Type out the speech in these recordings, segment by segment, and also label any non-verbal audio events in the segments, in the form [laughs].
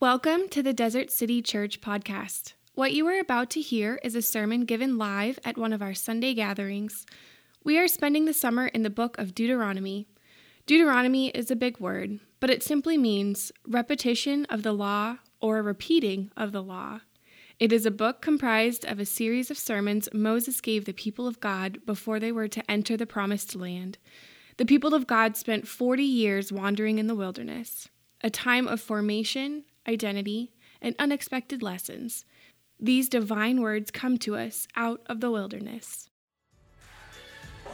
Welcome to the Desert City Church podcast. What you are about to hear is a sermon given live at one of our Sunday gatherings. We are spending the summer in the book of Deuteronomy. Deuteronomy is a big word, but it simply means repetition of the law or repeating of the law. It is a book comprised of a series of sermons Moses gave the people of God before they were to enter the promised land. The people of God spent 40 years wandering in the wilderness, a time of formation, identity, and unexpected lessons. These divine words come to us out of the wilderness.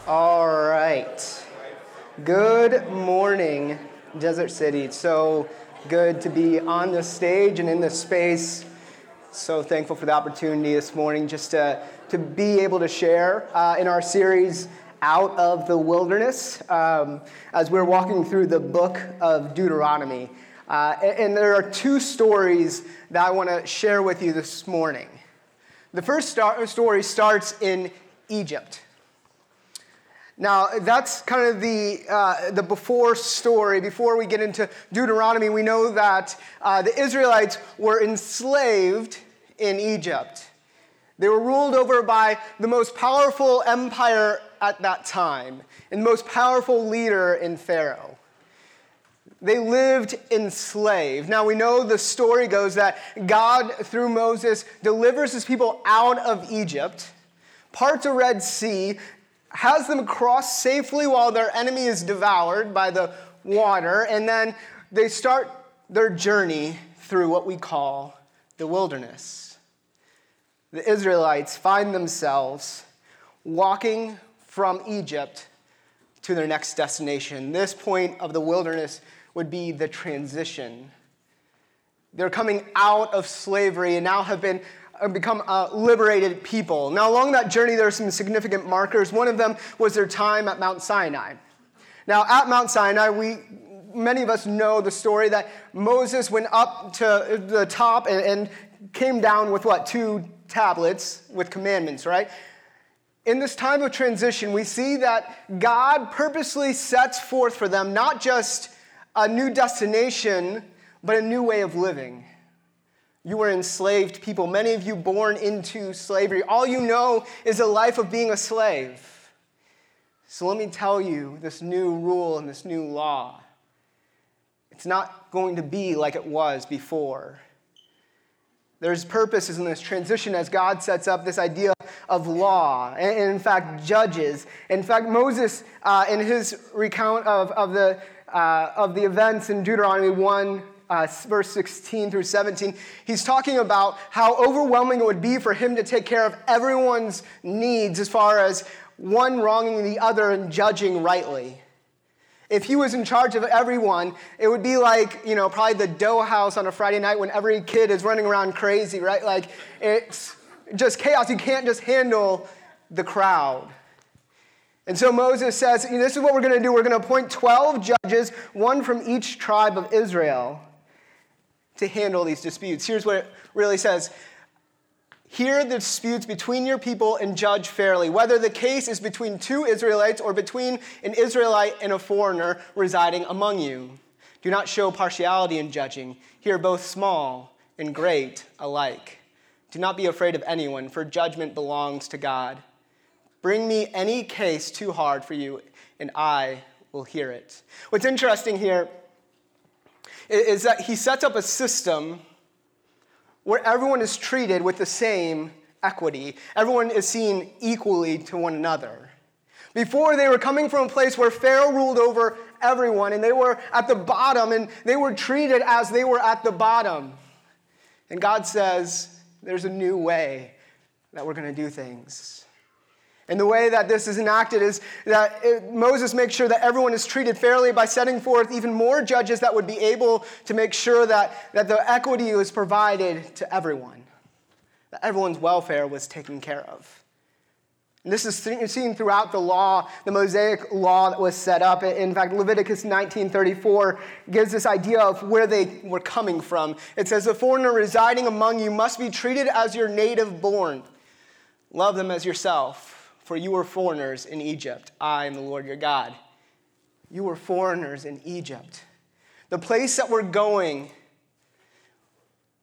All right. Good morning, Desert City. So good to be on this stage and in this space. So thankful for the opportunity this morning just to, to be able to share uh, in our series, Out of the Wilderness, um, as we're walking through the book of Deuteronomy. Uh, and there are two stories that I want to share with you this morning. The first star- story starts in Egypt. Now, that's kind of the, uh, the before story. Before we get into Deuteronomy, we know that uh, the Israelites were enslaved in Egypt. They were ruled over by the most powerful empire at that time and the most powerful leader in Pharaoh they lived enslaved. Now we know the story goes that God, through Moses, delivers his people out of Egypt, parts a Red Sea, has them cross safely while their enemy is devoured by the water, and then they start their journey through what we call the wilderness. The Israelites find themselves walking from Egypt to their next destination. This point of the wilderness would be the transition. They're coming out of slavery and now have been uh, become a liberated people. Now, along that journey, there are some significant markers. One of them was their time at Mount Sinai. Now, at Mount Sinai, we many of us know the story that Moses went up to the top and, and came down with what two tablets with commandments, right? In this time of transition, we see that God purposely sets forth for them not just a new destination, but a new way of living. You were enslaved people, many of you born into slavery. All you know is a life of being a slave. So let me tell you this new rule and this new law. It's not going to be like it was before. There's purposes in this transition as God sets up this idea of law and, in fact, judges. In fact, Moses, uh, in his recount of, of the uh, of the events in Deuteronomy 1, uh, verse 16 through 17, he's talking about how overwhelming it would be for him to take care of everyone's needs as far as one wronging the other and judging rightly. If he was in charge of everyone, it would be like, you know, probably the dough house on a Friday night when every kid is running around crazy, right? Like, it's just chaos. You can't just handle the crowd. And so Moses says, This is what we're going to do. We're going to appoint 12 judges, one from each tribe of Israel, to handle these disputes. Here's what it really says Hear the disputes between your people and judge fairly, whether the case is between two Israelites or between an Israelite and a foreigner residing among you. Do not show partiality in judging. Hear both small and great alike. Do not be afraid of anyone, for judgment belongs to God. Bring me any case too hard for you, and I will hear it. What's interesting here is that he sets up a system where everyone is treated with the same equity, everyone is seen equally to one another. Before, they were coming from a place where Pharaoh ruled over everyone, and they were at the bottom, and they were treated as they were at the bottom. And God says, There's a new way that we're going to do things. And the way that this is enacted is that it, Moses makes sure that everyone is treated fairly by setting forth even more judges that would be able to make sure that, that the equity was provided to everyone, that everyone's welfare was taken care of. And this is seen throughout the law, the Mosaic law that was set up. In fact, Leviticus 19:34 gives this idea of where they were coming from. It says, "A foreigner residing among you must be treated as your native born. Love them as yourself." For you were foreigners in Egypt. I am the Lord your God. You were foreigners in Egypt. The place that we're going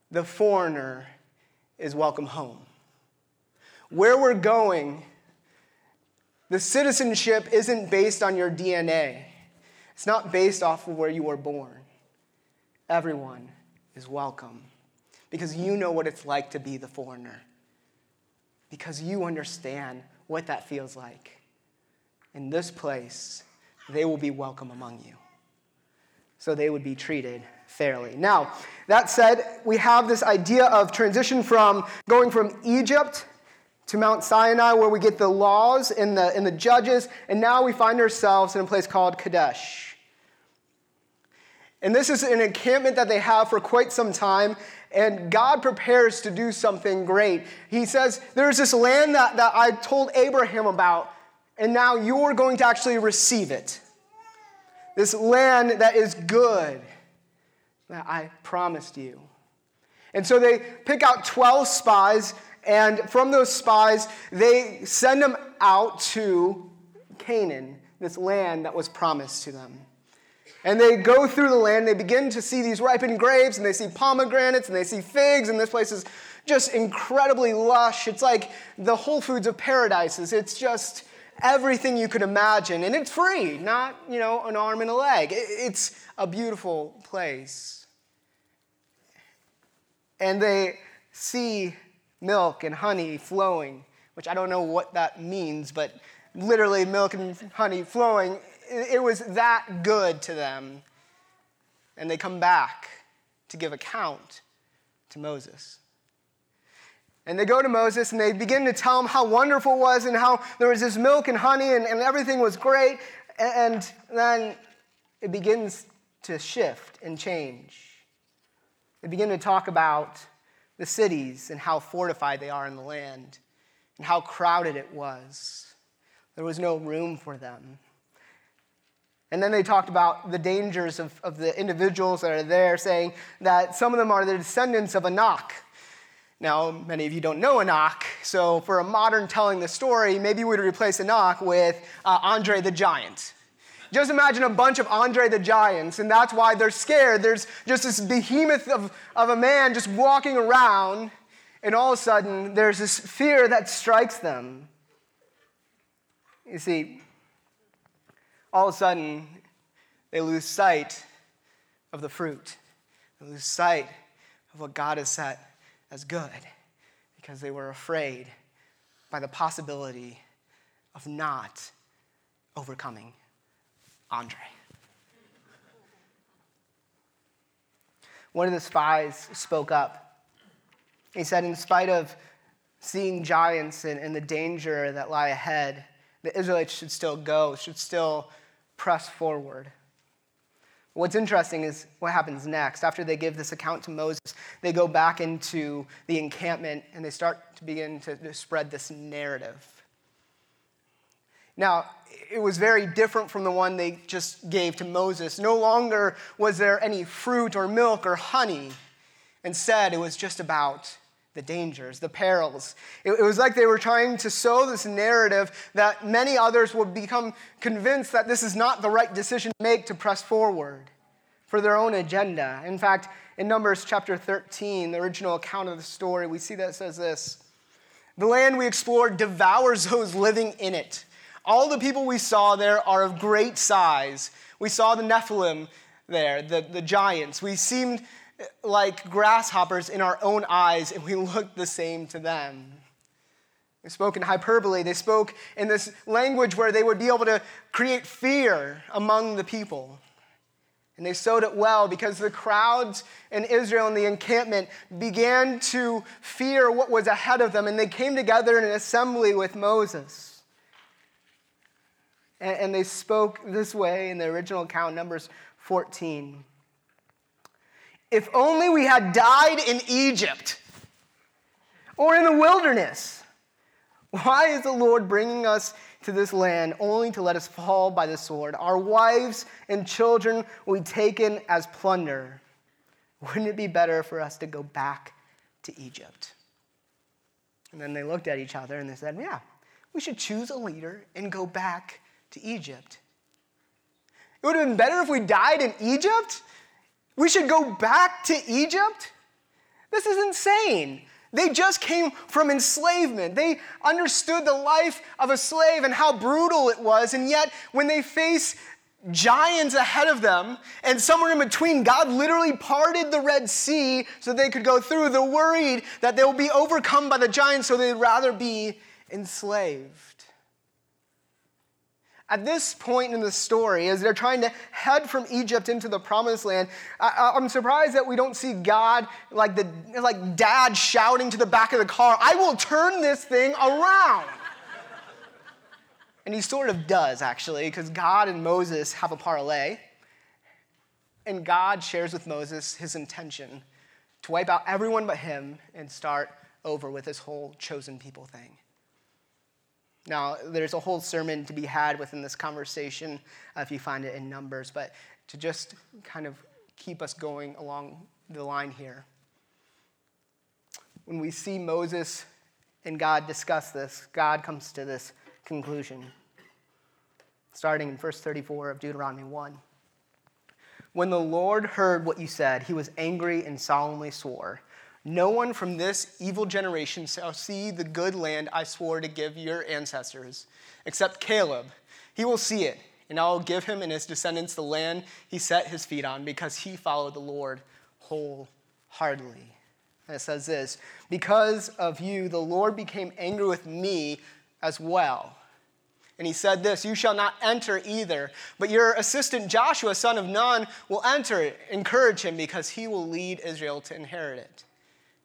the foreigner is welcome home. Where we're going, the citizenship isn't based on your DNA. It's not based off of where you were born. Everyone is welcome because you know what it's like to be the foreigner, because you understand what that feels like. In this place, they will be welcome among you. So they would be treated fairly. Now, that said, we have this idea of transition from going from Egypt to Mount Sinai, where we get the laws and the, and the judges, and now we find ourselves in a place called Kadesh. And this is an encampment that they have for quite some time, and God prepares to do something great. He says, There's this land that, that I told Abraham about, and now you're going to actually receive it. This land that is good, that I promised you. And so they pick out 12 spies and from those spies, they send them out to Canaan, this land that was promised to them. And they go through the land, they begin to see these ripened grapes, and they see pomegranates, and they see figs, and this place is just incredibly lush. It's like the Whole Foods of paradises. It's just everything you could imagine. And it's free, not, you know, an arm and a leg. It's a beautiful place. And they see milk and honey flowing, which I don't know what that means, but literally milk and honey flowing. It was that good to them. And they come back to give account to Moses. And they go to Moses and they begin to tell him how wonderful it was and how there was this milk and honey and, and everything was great. And then it begins to shift and change. They begin to talk about the cities and how fortified they are in the land and how crowded it was. There was no room for them. And then they talked about the dangers of, of the individuals that are there, saying that some of them are the descendants of Anak. Now, many of you don't know Anak, so for a modern telling the story, maybe we'd replace Anak with uh, Andre the Giant. Just imagine a bunch of Andre the Giants, and that's why they're scared. There's just this behemoth of, of a man just walking around, and all of a sudden, there's this fear that strikes them. You see, all of a sudden, they lose sight of the fruit, they lose sight of what God has set as good because they were afraid by the possibility of not overcoming Andre. One of the spies spoke up. He said, in spite of seeing giants and, and the danger that lie ahead, the Israelites should still go, should still press forward. What's interesting is what happens next. After they give this account to Moses, they go back into the encampment and they start to begin to, spread this narrative. Now, it was very different from the one they just gave to Moses. No longer was there any fruit or milk or honey. Instead, it was just about the dangers, the perils. It, it, was like they were trying to sow this narrative that many others would become convinced that this is not the right decision to make to press forward for their own agenda. In fact, in Numbers chapter 13, the original account of the story, we see that it says this The land we explored devours [laughs] those living in it. All the people we saw there are of great size. We saw the Nephilim there, the, the giants. We seemed like grasshoppers in our own eyes, and we looked the same to them. They spoke in hyperbole. They spoke in this language where they would be able to create fear among the people. And they sowed it well because the crowds in Israel in the encampment began to fear what was ahead of them, and they came together in an assembly with Moses. And, they spoke this way in the original account, Numbers 14. If only we had died in Egypt or in the wilderness. Why is the Lord bringing us to this land only to let us fall by the sword? Our wives and children will be taken as plunder. Wouldn't it be better for us to go back to Egypt? And then they looked at each other and they said, Yeah, we should choose a leader and go back to Egypt. It would have been better if we died in Egypt. We should go back to Egypt. This is insane. They just came from enslavement. They understood the life of a slave and how brutal it was. And yet, when they face giants ahead of them, and somewhere in between, God literally parted the Red Sea so they could go through. They're worried that they will be overcome by the giants, so they'd rather be enslaved. At this point in the story, as they're trying to head from Egypt into the promised land, I, am surprised that we don't see God like, the, like dad shouting to the back of the car, I will turn this thing around. and he sort of does, actually, because God and Moses have a parlay. And God shares with Moses his intention to wipe out everyone but him and start over with this whole chosen people thing. Now, there's a whole sermon to be had within this conversation uh, if you find it in Numbers, but to just kind of keep us going along the line here. When we see Moses and God discuss this, God comes to this conclusion, starting in verse 34 of Deuteronomy 1. When the Lord heard what you said, he was angry and solemnly swore. No one from this evil generation shall see the good land I swore to give your ancestors, except Caleb. He will see it, and I will give him and his descendants the land he set his feet on, because he followed the Lord wholeheartedly. And it says this Because of you, the Lord became angry with me as well. And he said this You shall not enter either, but your assistant Joshua, son of Nun, will enter. Encourage him, because he will lead Israel to inherit it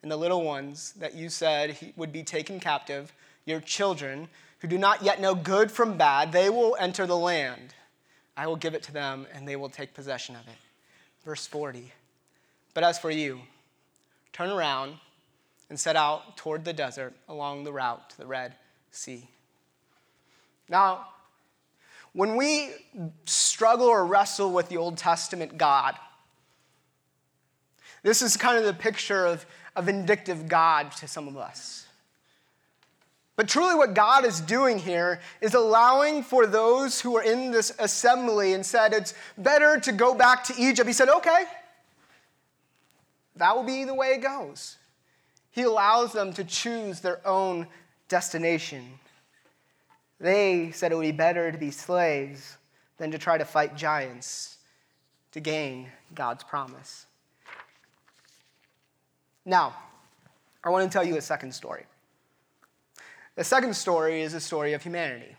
and the little ones that you said would be taken captive, your children, who do not yet know good from bad, they will enter the land. I will give it to them, and they will take possession of it. Verse 40. But as for you, turn around and set out toward the desert along the route to the Red Sea. Now, when we struggle or wrestle with the Old Testament God, this is kind of the picture of a vindictive God to some of us. But truly, what God is doing here is allowing for those who are in this assembly and said it's better to go back to Egypt. He said, okay, that will be the way it goes. He allows them to choose their own destination. They said it would be better to be slaves than to try to fight giants to gain God's promise. Now, I want to tell you a second story. The second story is a story of humanity.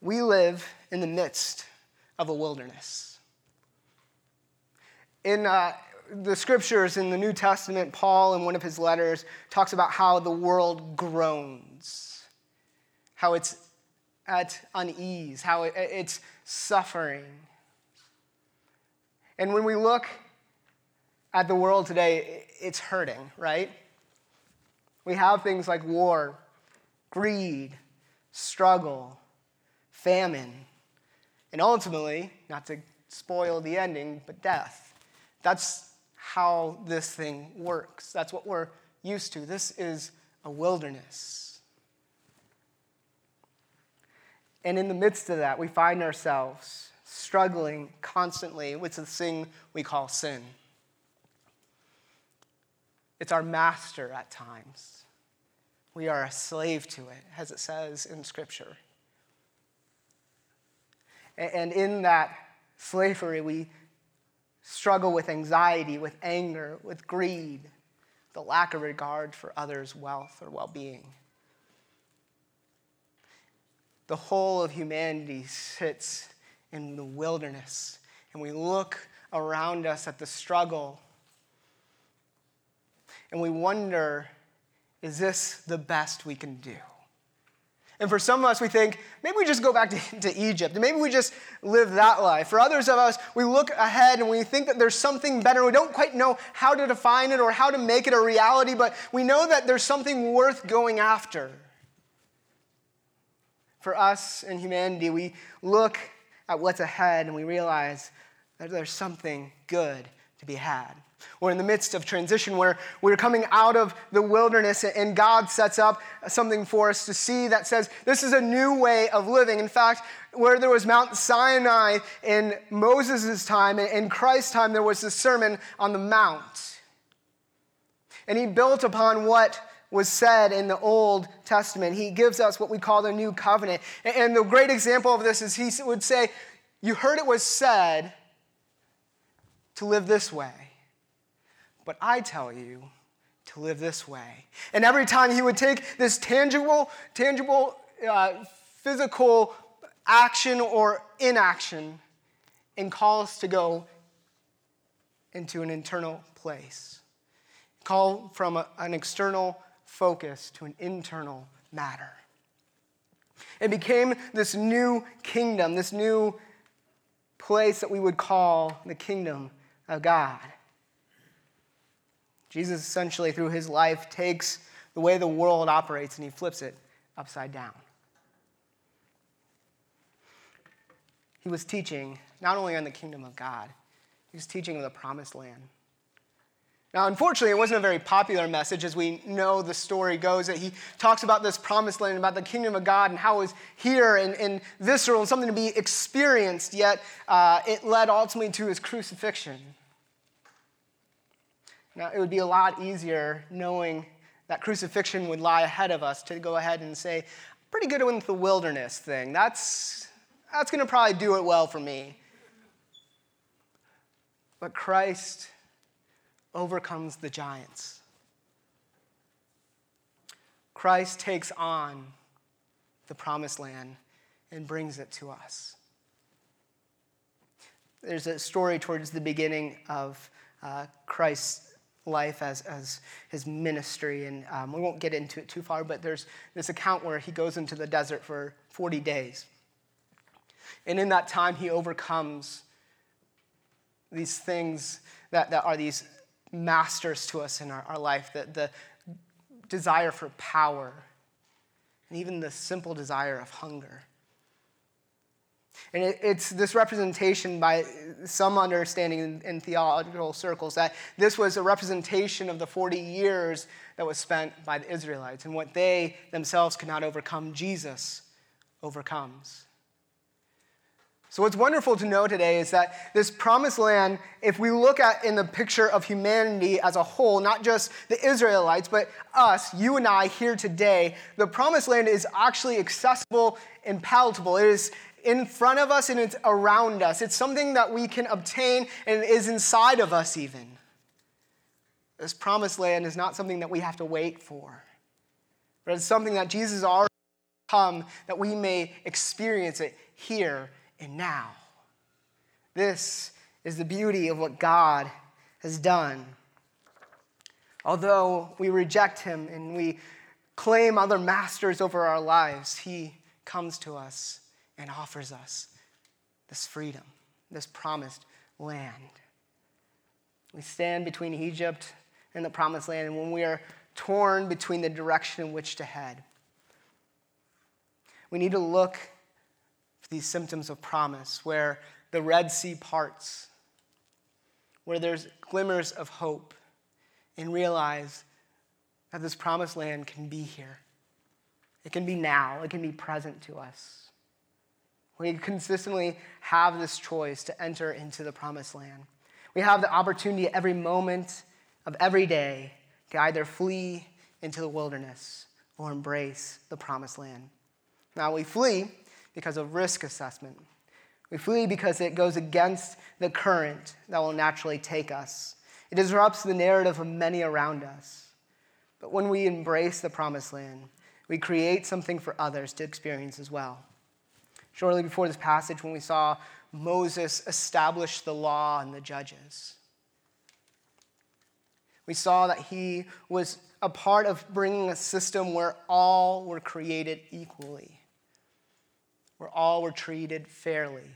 We live in the midst of a wilderness. In uh, the scriptures in the New Testament, Paul, in one of his letters, talks about how the world groans, how it's at unease, how it, it's suffering. And when we look at the world today, it's hurting, right? We have things like war, greed, struggle, famine, and ultimately, not to spoil the ending, but death. That's how this thing works. That's what we're used to. This is a wilderness. And in the midst of that, we find ourselves struggling constantly with the thing we call sin. It's our master at times. We are a slave to it, as it says in Scripture. And in that slavery, we struggle with anxiety, with anger, with greed, the lack of regard for others' wealth or well being. The whole of humanity sits in the wilderness, and we look around us at the struggle and we wonder is this the best we can do? And for some of us, we think, maybe we just go back to, [laughs] to, Egypt, and maybe we just live that life. For others of us, we look ahead and we think that there's something better. We don't quite know how to define it or how to make it a reality, but we know that there's something worth going after. For us in humanity, we look at what's ahead and we realize that there's something good to be had. We're in the midst of transition where we're coming out of the wilderness and God sets up something for us to see that says this is a new way of living. In fact, where there was Mount Sinai in Moses' time, in Christ's time, there was the Sermon on the Mount. And he built upon what was said in the Old Testament. He gives us what we call the New Covenant. And the great example of this is he would say, You heard it was said to live this way. But I tell you to live this way. And every time he would take this tangible, tangible, uh, physical action or inaction and call us to go into an internal place. Call from a, an external focus to an internal matter. It became this new kingdom, this new place that we would call the kingdom of God. Jesus essentially, through his life, takes the way the world operates and he flips it upside down. He was teaching not only on the kingdom of God, he was teaching on the promised land. Now, unfortunately, it wasn't a very popular message, as we know the story goes, that he talks about this promised land, about the kingdom of God, and how it was here and, and visceral and something to be experienced, yet uh, it led ultimately to his crucifixion. Now, it would be a lot easier knowing that crucifixion would lie ahead of us to go ahead and say, pretty good with the wilderness thing. That's, that's going to probably do it well for me. But Christ overcomes the giants. Christ takes on the promised land and brings it to us. There's a story towards the beginning of uh, Christ's life as, as his ministry. And um, we won't get into it too far, but there's this account where he goes into the desert for 40 days. And in that time, he overcomes these things that, that are these masters to us in our, our life the, the desire for power, and even the simple desire of hunger. And it, it's this representation by some understanding in, in, theological circles that this was a representation of the 40 years that was spent by the Israelites and what they themselves could not overcome, Jesus overcomes. So, what's wonderful to know today is that this promised land, if we look at in the picture of humanity as a whole, not just the Israelites, but us, you and I here today, the promised land is actually accessible and palatable. It is in front of us and it's around us. It's something that we can obtain and is inside of us, even. This promised land is not something that we have to wait for, but it's something that Jesus already come that we may experience it here and now. This is the beauty of what God has done. Although we reject him and we claim other masters over our lives, he comes to us and offers us this freedom, this promised land. We stand between Egypt and the promised land, and when we are torn between the direction in which to head, we need to look these symptoms of promise where the Red Sea parts, where there's glimmers of hope, and realize that this promised land can be here. It can be now, it can be present to us. We consistently have this choice to enter into the promised land. We have the opportunity every moment of every day to either flee into the wilderness or embrace the promised land. Now, we flee because of risk assessment. We flee because it goes against the current that will naturally take us. It disrupts the narrative of many around us. But when we embrace the promised land, we create something for others to experience as well. Shortly before this passage, when we saw Moses establish the law and the judges, we saw that he was a part of bringing a system where all were created equally, where all were treated fairly,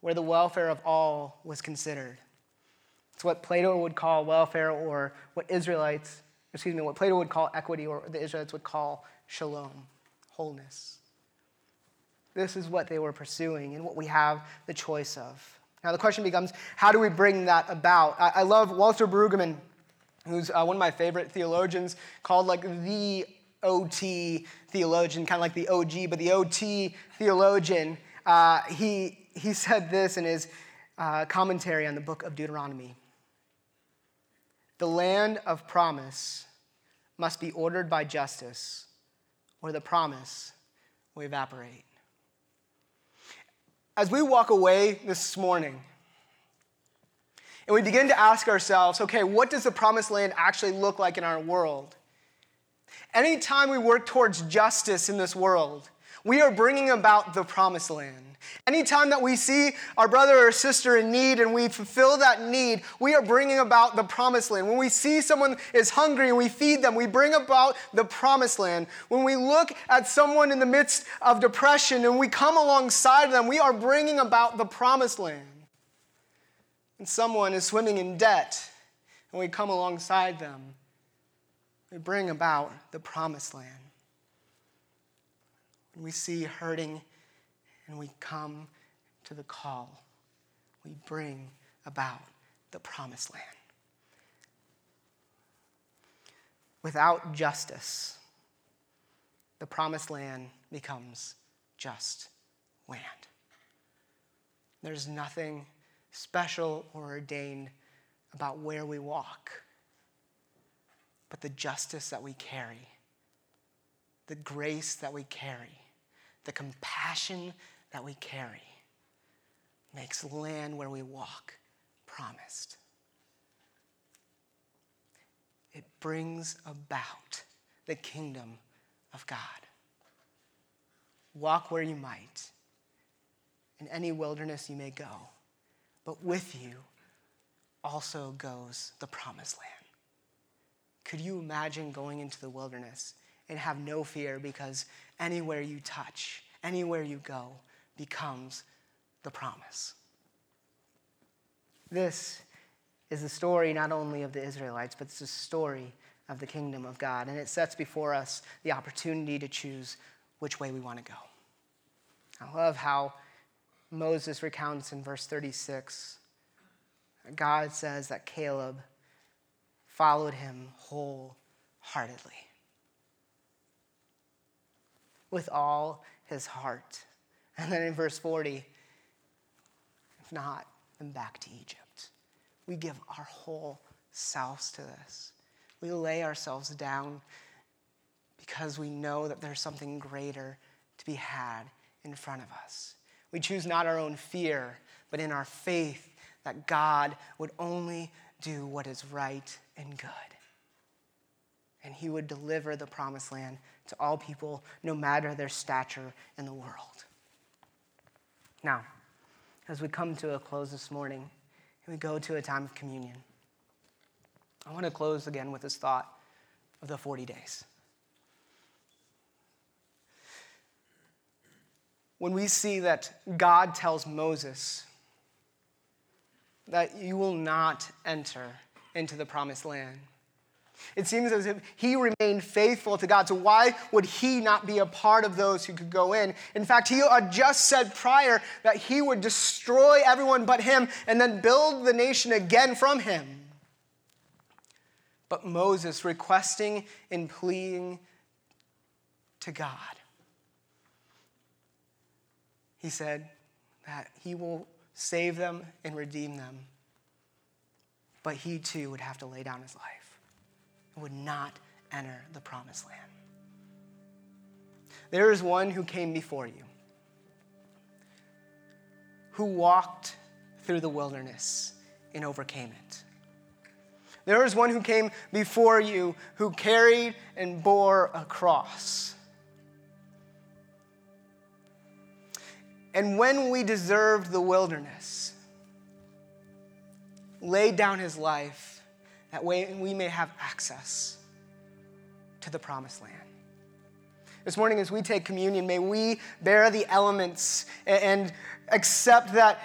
where the welfare of all was considered. It's what Plato would call welfare, or what Israelites, excuse me, what Plato would call equity, or the Israelites would call shalom, wholeness. This is what they were pursuing and what we have the choice of. Now, the question becomes how do we bring that about? I, love Walter Brueggemann, who's uh, one of my favorite theologians, called like the OT theologian, kind of like the OG, but the OT theologian. Uh, he, he said this in his uh, commentary on the book of Deuteronomy The land of promise must be ordered by justice, or the promise will evaporate. As we walk away this morning, and we begin to ask ourselves, okay, what does the promised land actually look like in our world? Anytime we work towards justice in this world, we are bringing about the promised land. Anytime that we see our brother or sister in need and we fulfill that need, we are bringing about the promised land. When we see someone is hungry and we feed them, we bring about the promised land. When we look at someone in the midst of depression and we come alongside them, we are bringing about the promised land. And someone is swimming in debt and we come alongside them, we bring about the promised land. When we see hurting and we come to the call, we bring about the promised land. Without justice, the promised land becomes just land. There's nothing special or ordained about where we walk, but the justice that we carry, the grace that we carry, the compassion that we carry makes land where we walk promised. It brings about the kingdom of God. Walk where you might, in any wilderness you may go, but with you also goes the promised land. Could you imagine going into the wilderness and have no fear because anywhere you touch, anywhere you go, becomes the promise. This is the story not only of the Israelites, but it's the story of the kingdom of God. And it sets before us the opportunity to choose which way we want to go. I love how Moses recounts in verse 36. God says that Caleb followed him wholeheartedly with all his heart. And then in verse 40, if not, then back to Egypt. We give our whole selves to this. We lay ourselves down because we know that there's something greater to be had in front of us. We choose not our own fear, but in our faith that God would only do what is right and good. And he would deliver the promised land to all people, no matter their stature in the world. Now, as we come to a close this morning, and we go to a time of communion, I want to close again with this thought of the 40 days. When we see that God tells Moses that you will not enter into the promised land, it seems as if he remained faithful to God. So, why would he not be a part of those who could go in? In fact, he had just said prior that he would destroy everyone but him and then build the nation again from him. But Moses requesting and pleading to God, he said that he will save them and redeem them, but he too would have to lay down his life and would not enter the promised land. There is one who came before you, who walked through the wilderness and overcame it. There is one who came before you who carried and bore a cross. And when we deserved the wilderness, laid down his life that way we may have access to the promised land. This morning, as we take communion, may we bear the elements and accept that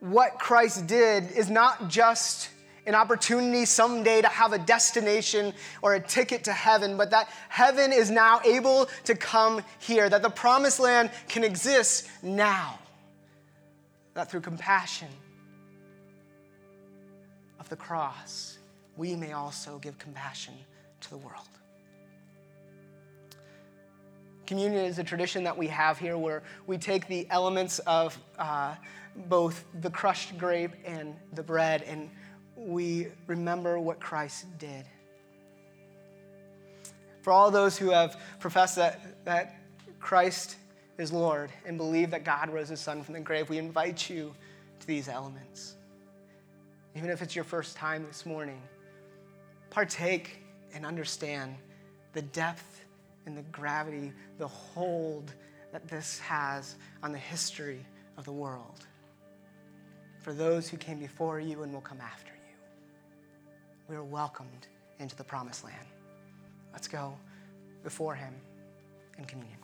what Christ did is not just an opportunity someday to have a destination or a ticket to heaven, but that heaven is now able to come here, that the promised land can exist now. That through compassion the cross, we may also give compassion to the world. Communion is a tradition that we have here where we take the elements of uh, both the crushed grape and the bread and we remember what Christ did. For all those who have professed that, that Christ is Lord and believe that God rose his son from the grave, we invite you to these elements. Even if it's your first time this morning, partake and understand the depth and the gravity, the hold that this has on the history of the world. For those who came before you and will come after you, we are welcomed into the promised land. Let's go before him in communion.